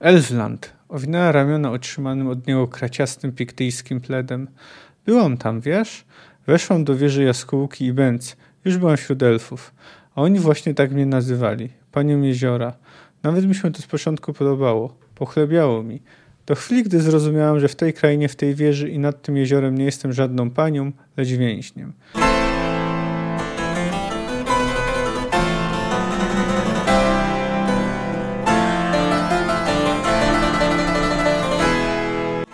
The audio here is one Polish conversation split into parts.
Elfland. Owinęła ramiona otrzymanym od niego kraciastym piktyjskim pledem. Byłam tam, wiesz? Weszłam do wieży jaskółki i bęc. Już byłam wśród elfów. A oni właśnie tak mnie nazywali. Panią jeziora. Nawet mi się to z początku podobało. Pochlebiało mi. Do chwili, gdy zrozumiałam, że w tej krainie, w tej wieży i nad tym jeziorem nie jestem żadną panią, lecz więźniem.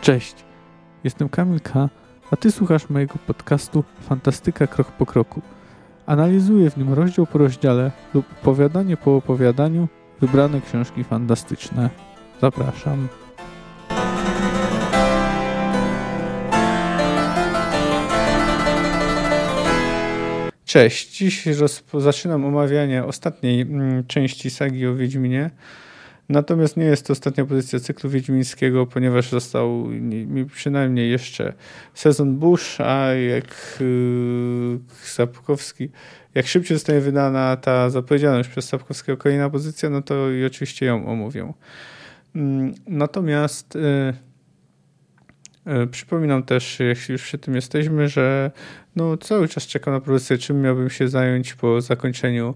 Cześć, jestem Kamil K., a Ty słuchasz mojego podcastu Fantastyka Krok po Kroku. Analizuję w nim rozdział po rozdziale lub opowiadanie po opowiadaniu wybrane książki fantastyczne. Zapraszam. Cześć, dziś zaczynam omawianie ostatniej mm, części sagi o Wiedźminie. Natomiast nie jest to ostatnia pozycja cyklu wiedźmińskiego, ponieważ został mi przynajmniej jeszcze sezon Bush, a jak yy, Sapkowski, jak szybciej zostanie wydana ta zapowiedziana już przez Sapkowskiego kolejna pozycja, no to i oczywiście ją omówię. Mm, natomiast yy, yy, przypominam też, jeśli już przy tym jesteśmy, że no, cały czas czekam na pozycję, czym miałbym się zająć po zakończeniu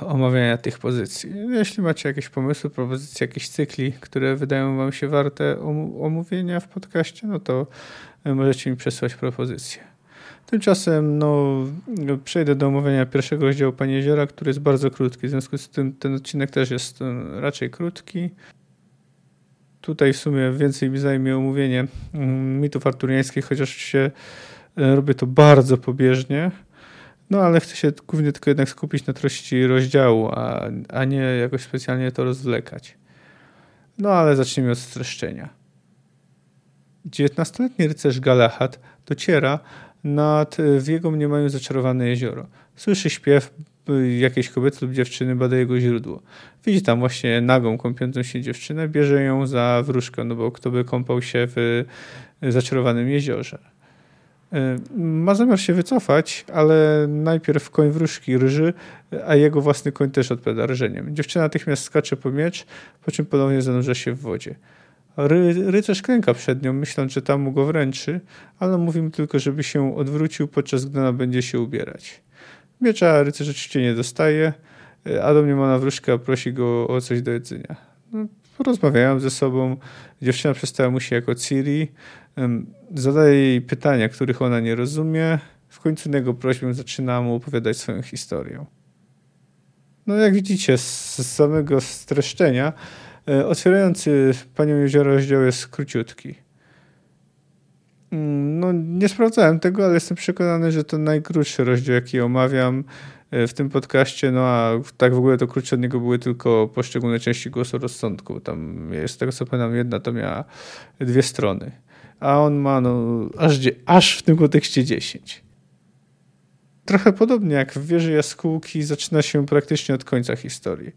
omawiania tych pozycji. Jeśli macie jakieś pomysły, propozycje, jakieś cykli, które wydają Wam się warte omówienia w podcaście, no to e, możecie mi przesłać propozycje. Tymczasem no, przejdę do omówienia pierwszego rozdziału Pani Jeziora, który jest bardzo krótki. W związku z tym ten odcinek też jest e, raczej krótki. Tutaj w sumie więcej mi zajmie omówienie mm, mitów arturiańskich, chociaż się robię to bardzo pobieżnie. No ale chcę się głównie tylko jednak skupić na treści rozdziału, a, a nie jakoś specjalnie to rozwlekać. No ale zacznijmy od streszczenia. 19-letni rycerz Galahad dociera nad w jego mniemaniu zaczarowane jezioro. Słyszy śpiew jakiejś kobiety lub dziewczyny, bada jego źródło. Widzi tam właśnie nagą, kąpiącą się dziewczynę, bierze ją za wróżkę, no bo kto by kąpał się w zaczarowanym jeziorze. Y, ma zamiar się wycofać, ale najpierw koń wróżki ryży, a jego własny koń też odpowiada rżeniem. Dziewczyna natychmiast skacze po miecz, po czym ponownie zanurza się w wodzie. Ry, rycerz klęka przed nią, myśląc, że tam mu go wręczy, ale mówi mu tylko, żeby się odwrócił, podczas gdy ona będzie się ubierać. Miecza rycerz oczywiście nie dostaje, y, a do mnie ma wróżka prosi go o coś do jedzenia. No, porozmawiają ze sobą, dziewczyna przedstawia mu się jako Ciri, zadaje jej pytania, których ona nie rozumie. W końcu na jego prośbę zaczyna mu opowiadać swoją historię. No jak widzicie z samego streszczenia, e, otwierający Panią Jezioro rozdział jest króciutki. Mm, no nie sprawdzałem tego, ale jestem przekonany, że to najkrótszy rozdział, jaki omawiam e, w tym podcaście, no a tak w ogóle to krótsze od niego były tylko poszczególne części głosu rozsądku. Tam jest tego co pamiętam jedna to miała dwie strony a on ma no, aż, aż w tym kontekście 10. Trochę podobnie jak w wieży jaskółki zaczyna się praktycznie od końca historii.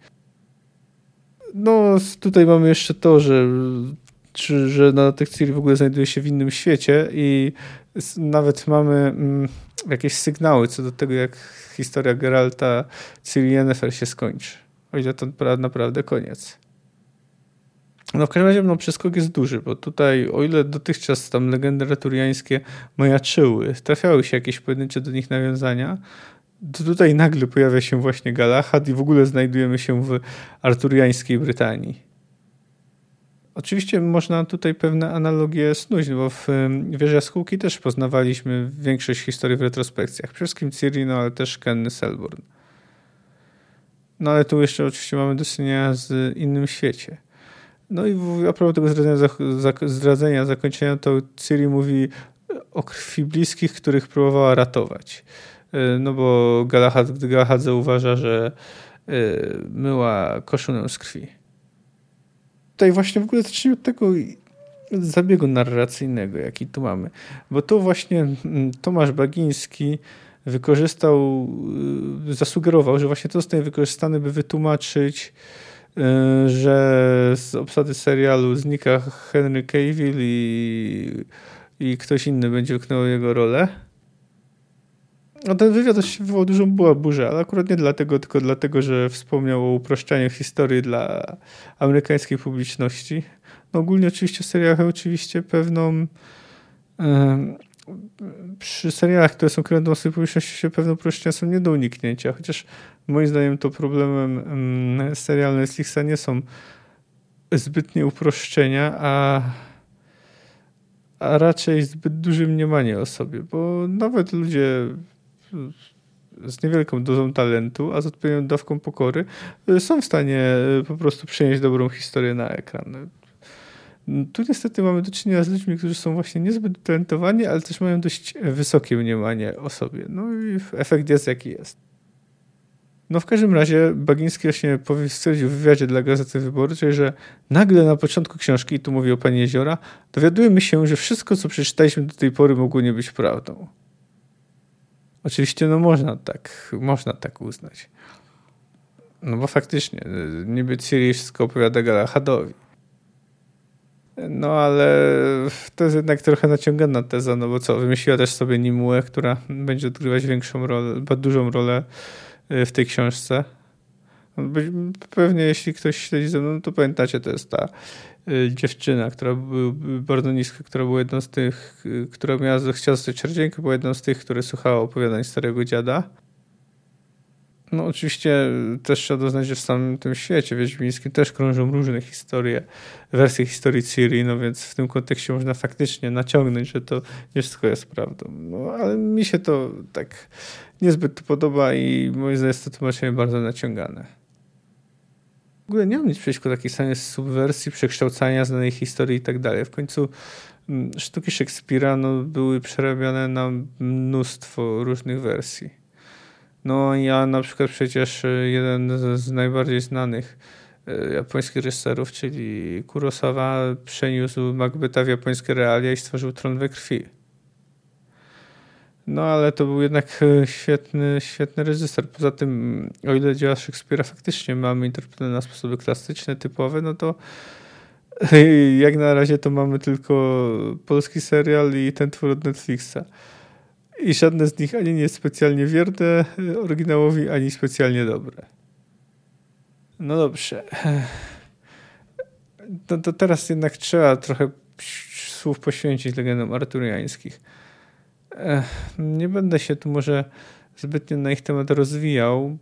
No, tutaj mamy jeszcze to, że, czy, że natek Ciri w ogóle znajduje się w innym świecie i nawet mamy mm, jakieś sygnały co do tego, jak historia Geralta, Ciri Yennefer się skończy. O ile to naprawdę koniec. No w każdym razie no, przeskok jest duży, bo tutaj o ile dotychczas tam legendy returiańskie majaczyły, trafiały się jakieś pojedyncze do nich nawiązania, to tutaj nagle pojawia się właśnie Galahad i w ogóle znajdujemy się w arturiańskiej Brytanii. Oczywiście można tutaj pewne analogie snuć, bo w Wieży Jaskółki też poznawaliśmy większość historii w retrospekcjach. Przede wszystkim Ciri, no ale też Kenny Selborn. No ale tu jeszcze oczywiście mamy do czynienia z innym świecie. No i a propos tego zdradzenia, zdradzenia zakończenia, to Ciri mówi o krwi bliskich, których próbowała ratować. E, no bo Galahad, gdy Galahad zauważa, że e, myła koszulę z krwi. Tutaj właśnie w ogóle zacznijmy od tego zabiegu narracyjnego, jaki tu mamy. Bo tu właśnie mm, Tomasz Bagiński wykorzystał, e, zasugerował, że właśnie to zostanie wykorzystane, by wytłumaczyć Y, że z obsady serialu znika Henry Cavill i, i ktoś inny będzie wyknął jego rolę. no ten wywiad wywołał dużą była burzę, ale akurat nie dlatego, tylko dlatego, że wspomniał o uproszczaniu historii dla amerykańskiej publiczności. No ogólnie oczywiście w serialach oczywiście pewną przy serialach, które są do masy publiczności się pewne uproszczenia są nie do uniknięcia, chociaż moim zdaniem to problemem serial Netflixa nie są zbytnie uproszczenia, a, a raczej zbyt duże mniemanie o sobie, bo nawet ludzie z niewielką dozą talentu, a z odpowiednią dawką pokory są w stanie po prostu przynieść dobrą historię na ekran. Tu niestety mamy do czynienia z ludźmi, którzy są właśnie niezbyt talentowani, ale też mają dość wysokie mniemanie o sobie. No i efekt jest jaki jest. No w każdym razie Bagiński właśnie stwierdził w wywiadzie dla Gazety Wyborczej, że nagle na początku książki, tu mówię o Pani Jeziora, dowiadujemy się, że wszystko, co przeczytaliśmy do tej pory mogło nie być prawdą. Oczywiście no można tak, można tak uznać. No bo faktycznie, niby Ciri wszystko opowiada Galahadowi. No ale to jest jednak trochę naciągana teza, no bo co, wymyśliła też sobie Nimue, która będzie odgrywać większą rolę, dużą rolę y, w tej książce. Pewnie jeśli ktoś śledzi ze mną, to pamiętacie, to jest ta y, dziewczyna, która była bardzo niska, która była jedną z tych, y, która miała, chciała zostać czardziejką, była jedną z tych, które słuchała opowiadań starego dziada. No oczywiście też trzeba doznać, że w samym tym świecie wiedźmińskim też krążą różne historie, wersje historii Ciri, no więc w tym kontekście można faktycznie naciągnąć, że to nie wszystko jest prawdą. No ale mi się to tak niezbyt podoba i moim zdaniem jest to tłumaczenie bardzo naciągane. W ogóle nie mam nic przeciwko takiej samej subwersji, przekształcania znanej historii i tak dalej. W końcu mm, sztuki Szekspira no, były przerabiane na mnóstwo różnych wersji. No ja na przykład przecież e, jeden z, najbardziej znanych e, japońskich reżyserów, czyli Kurosawa, przeniósł Macbetha w japońskie realia i stworzył Tron we krwi. No ale to był jednak e, świetny, świetny reżyser. Poza tym, o ile dzieła Szekspira faktycznie mamy interpretowane na sposoby klasyczne, typowe, no to jak na razie to mamy tylko polski serial i ten twór od Netflixa. I żadne z nich ani nie jest specjalnie wierne oryginałowi, ani specjalnie dobre. No dobrze. No to teraz jednak trzeba trochę słów poświęcić legendom arturiańskich. Nie będę się tu może zbytnio na ich temat rozwijał,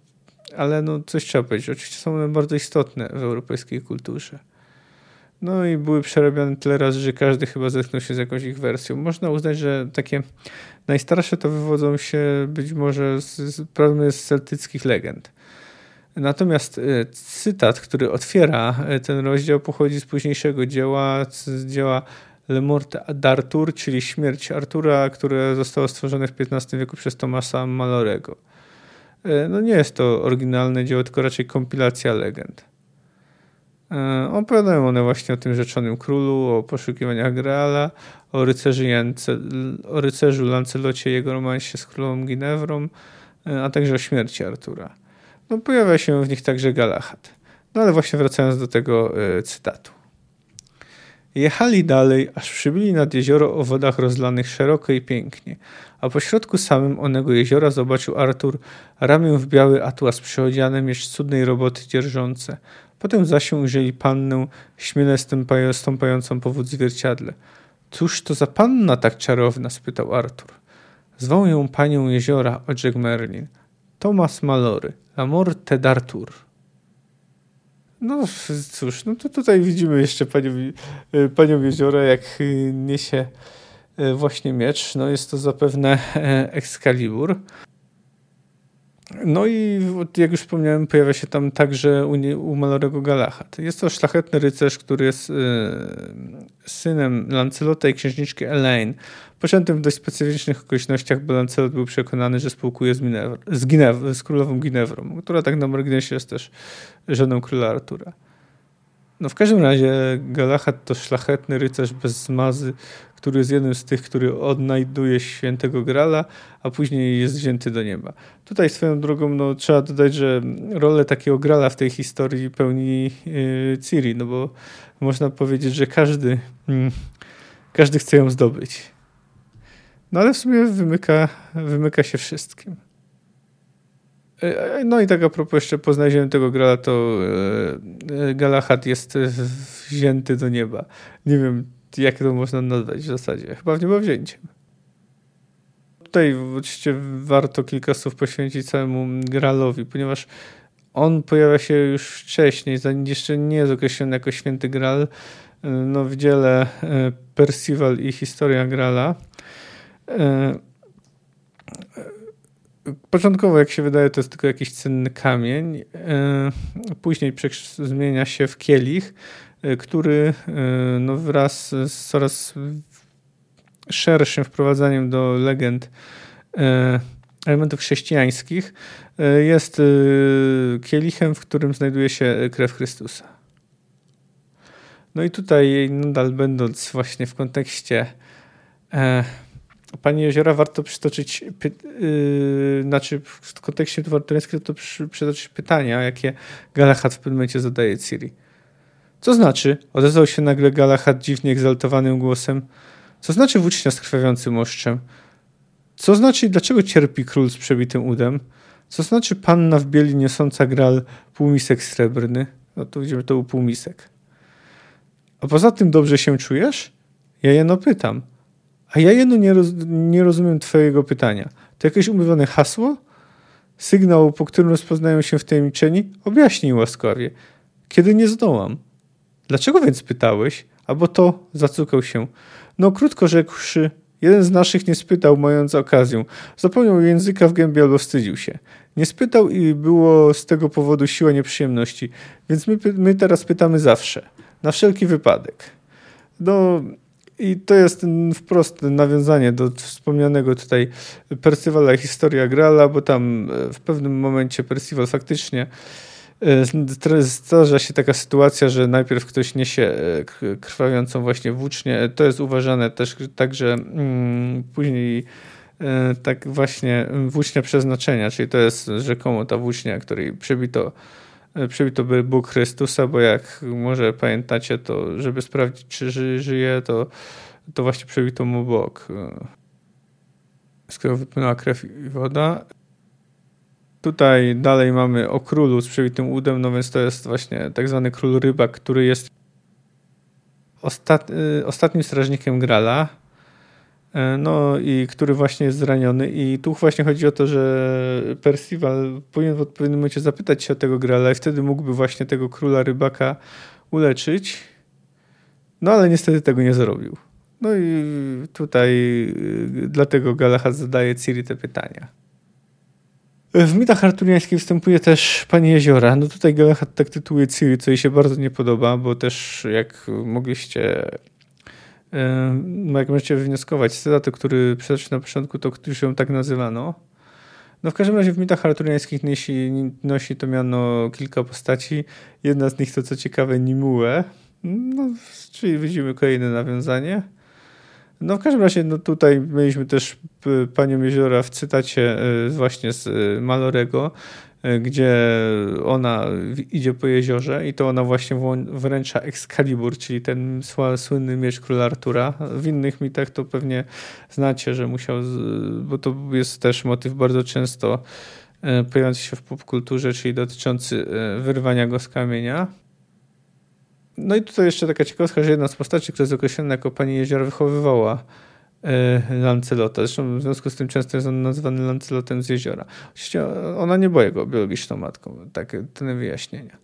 ale no coś trzeba powiedzieć. Oczywiście są one bardzo istotne w europejskiej kulturze. No i były przerabiane tyle razy, że każdy chyba zetknął się z jakąś ich wersją. Można uznać, że takie najstarsze to wywodzą się być może z, z, z celtyckich legend. Natomiast e, cytat, który otwiera e, ten rozdział, pochodzi z późniejszego dzieła, z dzieła Le Morte d'Arthur, czyli Śmierć Artura, które zostało stworzone w XV wieku przez Tomasa Malorego. E, no nie jest to oryginalne dzieło, tylko raczej kompilacja legend. E, opowiadają one właśnie o tym rzeczonym królu, o poszukiwaniach Graala, o, rycerzy Jance, o rycerzu Lancelocie, jego romansie z królową Ginewrą, e, a także o śmierci Artura. No, pojawia się w nich także Galahad. No ale właśnie wracając do tego y, cytatu. Jechali dalej, aż przybyli nad jezioro o wodach rozlanych szeroko i pięknie, a po środku samym onego jeziora zobaczył Artur ramię w biały atłas przyodziane, miecz cudnej roboty dzierżące, Potem zaś ujrzeli pannę śmiele stąpającą po wód zwierciadle. Cóż to za panna tak czarowna? spytał Artur. Zwał ją panią jeziora, odrzekł Merlin. Tomas Malory, la morte d'Artur. No cóż, no to tutaj widzimy jeszcze panią, panią jeziora, jak niesie właśnie miecz. No jest to zapewne e, Excalibur. No i jak już wspomniałem, pojawia się tam także u, u Malorego Galahad. Jest to szlachetny rycerz, który jest y, synem Lancelota i księżniczki Elaine. Poczętym w dość specyficznych okolicznościach, bo Lancelot był przekonany, że spółkuje z, Minewr, z, z królową Ginewrą, która tak na marginesie jest też żoną króla Artura. No w każdym razie Galahad to szlachetny rycerz bez zmazy, który jest jednym z tych, który odnajduje świętego Grala, a później jest wzięty do nieba. Tutaj swoją drogą no, trzeba dodać, że rolę takiego Grala w tej historii pełni yy, Ciri, no bo można powiedzieć, że każdy, yy, każdy chce ją zdobyć. No ale w sumie wymyka, wymyka się wszystkim. E, no i tak a propos jeszcze po znalezieniu tego grala, to e, Galahad jest wzięty do nieba. Nie wiem, jak to można nazwać w zasadzie. Chyba w niebo wzięciem. Tutaj oczywiście warto kilka słów poświęcić całemu gralowi, ponieważ on pojawia się już wcześniej, zanim jeszcze nie jest określony jako święty gral. No w dziele e, Percival i historia grala Początkowo, jak się wydaje, to jest tylko jakiś cenny kamień. E, później zmienia się w kielich, e, który e, no, wraz z coraz szerszym wprowadzaniem do legend elementów chrześcijańskich jest kielichem, w którym znajduje się krew Chrystusa. No i tutaj nadal będąc właśnie w kontekście Pani Jeziora warto przytoczyć, py, yy, znaczy w kontekście tureckiego to przy, przytoczyć pytania, jakie Galahad w pewnym momencie zadaje Ciri. Co znaczy? Odezwał się nagle Galahad dziwnie egzaltowanym głosem. Co znaczy włócznia z krwawiącym oszczem? Co znaczy dlaczego cierpi król z przebitym udem? Co znaczy panna w bieli niosąca gral półmisek srebrny? No to widzimy, to był półmisek. A poza tym dobrze się czujesz? Ja jeno pytam. A ja jedno nie, roz, nie rozumiem Twojego pytania. To jakieś umówione hasło? Sygnał, po którym rozpoznają się wtajemniczeni? Objaśnij łaskawie. Kiedy nie zdołam. Dlaczego więc pytałeś? Albo to zacukał się. No, krótko rzekłszy, jeden z naszych nie spytał, mając okazję. Zapomniał języka w gębie albo wstydził się. Nie spytał i było z tego powodu siła nieprzyjemności. Więc my, my teraz pytamy zawsze. Na wszelki wypadek. No, i to jest wprost nawiązanie do wspomnianego tutaj Percivala Historia Grala, bo tam e, w pewnym momencie Percival faktycznie e, zdarza się taka sytuacja, że najpierw ktoś niesie e, krwawiącą właśnie włócznię. To jest uważane też tak, że mm, później tak właśnie włócznia przeznaczenia, czyli to jest rzekomo ta włócznia, której przebito E, przybito by Bóg Chrystusa, bo jak może pamiętacie, to żeby sprawdzić, czy żyje, to, to właśnie przebito mu bok, e, którego wypłynęła krew i woda. Tutaj dalej mamy o królu z przebitym udem, no więc to jest właśnie tak zwany król rybak, który jest ostat, e, ostatnim strażnikiem Grala no i który właśnie jest zraniony i tu właśnie chodzi o to, że Percival powinien w odpowiednim momencie zapytać się o tego Grala i wtedy mógłby właśnie tego króla rybaka uleczyć. No ale niestety tego nie zrobił. No i tutaj y, dlatego Galahad zadaje Ciri te pytania. W mitach arturiańskich występuje też Pani Jeziora. No tutaj Galahad tak tytułuje Ciri, co jej się bardzo nie podoba, bo też jak mogliście no jak możecie wywnioskować z cytatu, który przytoczył na początku, to już ją tak nazywano. No w każdym razie w mitach arturiańskich nosi, nosi to miano kilka postaci. Jedna z nich to co ciekawe Nimue, no, czyli widzimy kolejne nawiązanie. No w każdym razie no tutaj mieliśmy też panią Jeziora w cytacie e, właśnie z e, Malorego, gdzie ona idzie po jeziorze i to ona właśnie wręcza Excalibur, czyli ten słynny miecz króla Artura. W innych mitach to pewnie znacie, że musiał, bo to jest też motyw bardzo często e, pojawiający się w popkulturze, czyli dotyczący e, wyrwania go z kamienia. No i tutaj jeszcze taka ciekawostka, że jedna z postaci, która jest określona jako pani jeziora, wychowywała Lancelota. Zresztą w związku z tym często jest on nazywany Lancelotem z jeziora. Oczywiście ona nie była jego biologiczną matką. Takie te wyjaśnienia.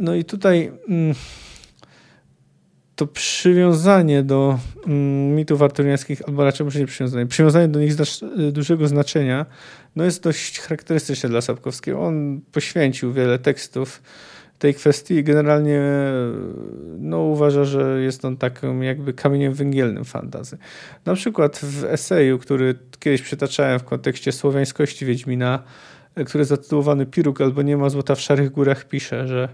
No i tutaj mm, to przywiązanie do mm, mitów arturiańskich, albo raczej może nie przywiązanie, przywiązanie do nich dużego znaczenia, no jest dość charakterystyczne dla Sapkowskiego. On poświęcił wiele tekstów tej kwestii generalnie no, uważa, że jest on takim jakby kamieniem węgielnym fantazy. Na przykład w eseju, który kiedyś przytaczałem w kontekście słowiańskości Wiedźmina, który jest zatytułowany Piruk albo Nie ma złota w szarych górach, pisze, że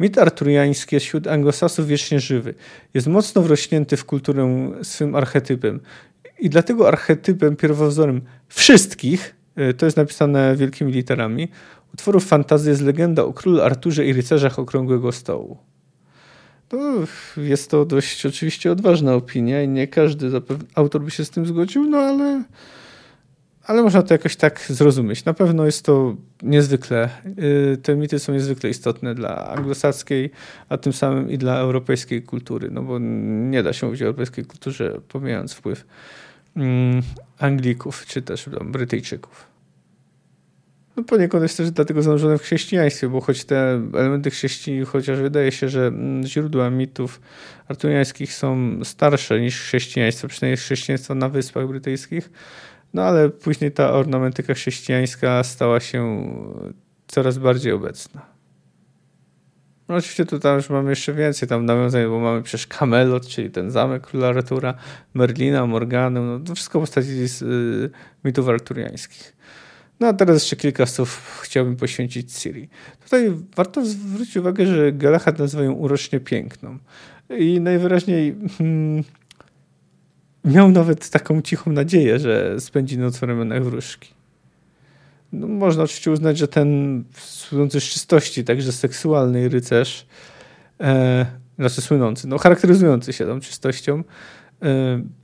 Mit arturiański jest wśród anglosasów wiecznie żywy. Jest mocno wrośnięty w kulturę swym archetypem. I dlatego archetypem pierwowzorem wszystkich, y, to jest napisane wielkimi literami, utworów fantazy jest legenda o królu Arturze i rycerzach Okrągłego Stołu. To jest to dość oczywiście odważna opinia i nie każdy autor by się z tym zgodził, no ale, ale można to jakoś tak zrozumieć. Na pewno jest to niezwykle, y, te mity są niezwykle istotne dla anglosaskiej, a tym samym i dla europejskiej kultury, no bo nie da się mówić o europejskiej kulturze, pomijając wpływ mm, Anglików czy też Brytyjczyków. No poniekąd jest też dlatego zanurzone w chrześcijaństwie, bo choć te elementy chrześcijańskie, chociaż wydaje się, że mm, źródła mitów arturiańskich są starsze niż chrześcijaństwo, przynajmniej chrześcijaństwo na Wyspach Brytyjskich, no ale później ta ornamentyka chrześcijańska stała się coraz bardziej obecna. No oczywiście tutaj już mamy jeszcze więcej tam nawiązań, bo mamy przecież Camelot, czyli ten zamek króla Artura, Merlina, Morgana, no to wszystko postaci z y, mitów arturiańskich. No a teraz jeszcze kilka słów chciałbym poświęcić Ciri. Tutaj warto zwrócić uwagę, że Galahad nazywają urocznie piękną. I najwyraźniej hmm, miał nawet taką cichą nadzieję, że spędzi noc w ramionach wróżki. No, można oczywiście uznać, że ten słynący z czystości, także seksualnej rycerz, e, znaczy słynący, no charakteryzujący się tą czystością,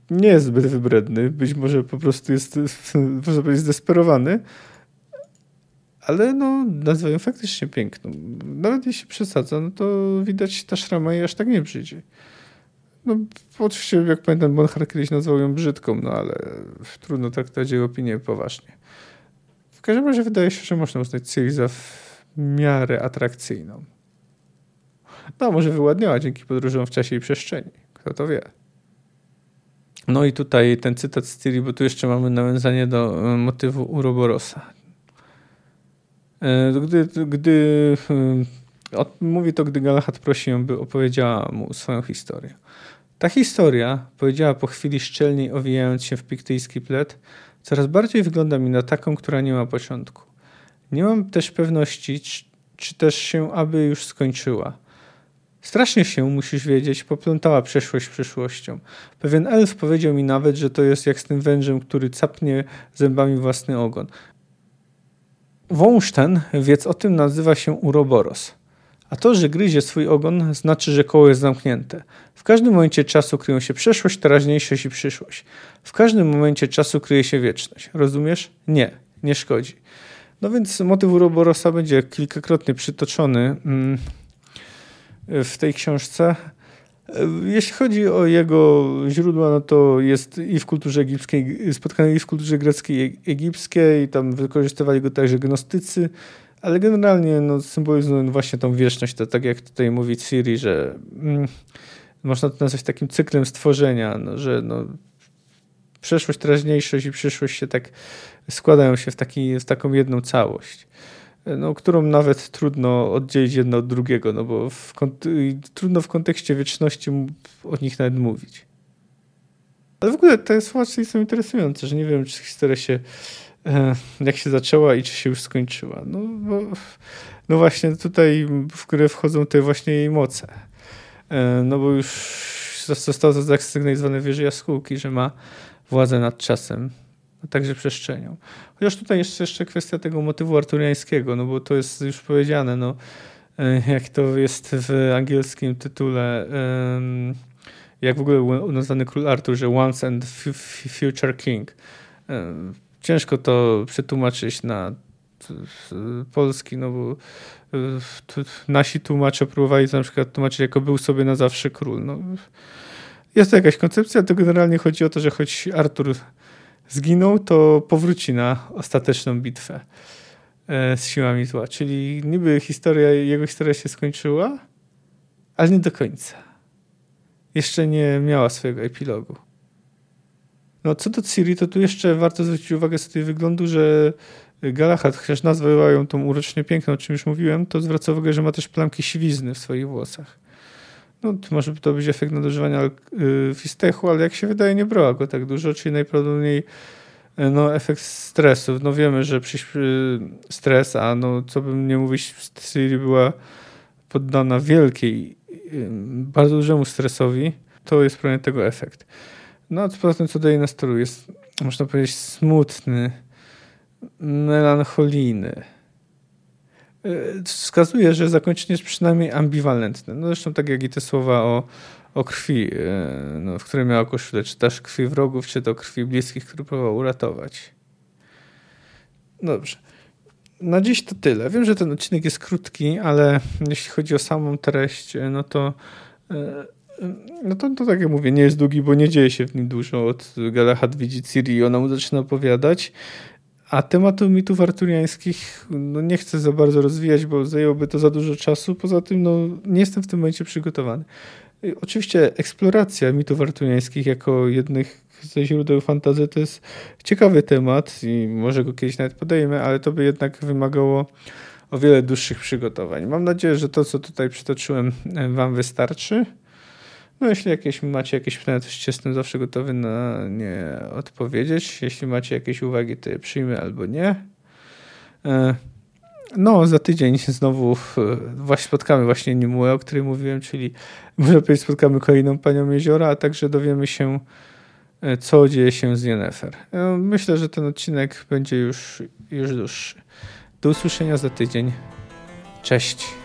nie jest zbyt wybredny, być może po prostu jest, można powiedzieć, zdesperowany, ale no, nazywają faktycznie piękną. Nawet jeśli przesadza, no to widać ta szrama i aż tak nie przyjdzie. No, oczywiście, jak pamiętam, Bonhar kiedyś nazwał ją brzydką, no ale trudno traktować jej opinię poważnie. W każdym razie wydaje się, że można uznać Ciri za w miarę atrakcyjną. No, może wyładniała dzięki podróżom w czasie i przestrzeni. Kto to wie. No i tutaj ten cytat z Ciri, bo tu jeszcze mamy nawiązanie do e, motywu Uroborosa. E, gdy, gdy e, mówi to, gdy Galahad prosi ją, by opowiedziała mu swoją historię. Ta historia, powiedziała po chwili szczelniej owijając się w piktyjski plet, coraz bardziej wygląda mi na taką, która nie ma początku. Nie mam też pewności, czy, czy też się aby już skończyła. Strasznie się, musisz wiedzieć, poplątała przeszłość przyszłością. Pewien elf powiedział mi nawet, że to jest jak z tym wężem, który capnie zębami własny ogon. Wąż ten, więc o tym nazywa się uroboros. A to, że gryzie swój ogon, znaczy, że koło jest zamknięte. W każdym momencie czasu kryją się przeszłość, teraźniejszość i przyszłość. W każdym momencie czasu kryje się wieczność. Rozumiesz? Nie, nie szkodzi. No więc motyw Uroborosa będzie kilkakrotnie przytoczony mm, w tej książce. Jeśli chodzi o jego źródła, no to jest i w kulturze egipskiej, spotkany i w kulturze greckiej, egipskiej, tam wykorzystywali go także gnostycy, ale generalnie no, symbolizują właśnie tą wieczność, to tak jak tutaj mówi Ciri, że mm, można to nazwać takim cyklem stworzenia, no, że no, przeszłość, teraźniejszość i przyszłość się tak składają się w, taki, w taką jedną całość no, którą nawet trudno oddzielić jedno od drugiego, no bo w trudno w kontekście wieczności o nich nawet mówić. Ale w ogóle te sytuacje są interesujące, że nie wiem, czy historia się e, jak się zaczęła i czy się już skończyła. No, bo, no właśnie tutaj w grę wchodzą te właśnie jej moce. E, no bo już zostało zasygnalizowane wieży jaskółki, że ma władzę nad czasem a także przestrzenią. Chociaż tutaj jeszcze, jeszcze kwestia tego motywu arturiańskiego, no bo to jest już powiedziane, no, e, jak to jest w angielskim tytule, jak w ogóle nazwany król Artur, że once and future king. E, ciężko to przetłumaczyć na polski, no bo e, nasi tłumacze próbowali to na przykład tłumaczyć jako był sobie na zawsze król. No, jest to jakaś koncepcja, to generalnie chodzi o to, że choć Artur zginął, to powróci na ostateczną bitwę e, z siłami zła. Czyli niby historia, jego historia się skończyła, ale nie do końca. Jeszcze nie miała swojego epilogu. No, co do Ciri, to tu jeszcze warto zwrócić uwagę z tej wyglądu, że Galahad, chociaż nazwają tą urocznie piękną, o czym już mówiłem, to zwraca uwagę, że ma też plamki siwizny w swoich włosach. No, to może to być efekt nadużywania y, fistechu, ale jak się wydaje, nie brała go tak dużo, czyli najprawdopodobniej y, no, efekt stresu. No wiemy, że przy, stres, a no, co bym nie mówić, Siri była poddana wielkiej, y, bardzo dużemu stresowi, to jest pewnie tego efekt. No, a poza tym, co do jej nastroju, jest, można powiedzieć, smutny, melancholijny. Wskazuje, że zakończenie jest przynajmniej ambiwalentne. No zresztą tak jak i te słowa o, o krwi, no, w której miała koszulę, czy też krwi wrogów, czy to krwi bliskich, który próbował uratować. Dobrze. Na dziś to tyle. Wiem, że ten odcinek jest krótki, ale jeśli chodzi o samą treść, no to no to, to tak jak mówię, nie jest długi, bo nie dzieje się w nim dużo. Od Galahad widzi Ciri i ona mu zaczyna opowiadać. A tematu mitów arturiańskich no nie chcę za bardzo rozwijać, bo zajęłoby to za dużo czasu. Poza tym no, nie jestem w tym momencie przygotowany. Oczywiście eksploracja mitów arturiańskich jako jednych ze źródeł fantazy to jest ciekawy temat i może go kiedyś nawet podejmę, ale to by jednak wymagało o wiele dłuższych przygotowań. Mam nadzieję, że to, co tutaj przytoczyłem, Wam wystarczy. No, jeśli jakieś macie jakieś pytania, to jestem zawsze gotowy na nie odpowiedzieć. Jeśli macie jakieś uwagi, to je przyjmę albo nie. E, no, za tydzień znowu e, właśnie spotkamy właśnie Nimuę, o której mówiłem, czyli można powiedzieć spotkamy kolejną panią jeziora, a także dowiemy się, e, co dzieje się z Yennefer. Myślę, że ten odcinek będzie już, już dłuższy. Do usłyszenia za tydzień. Cześć.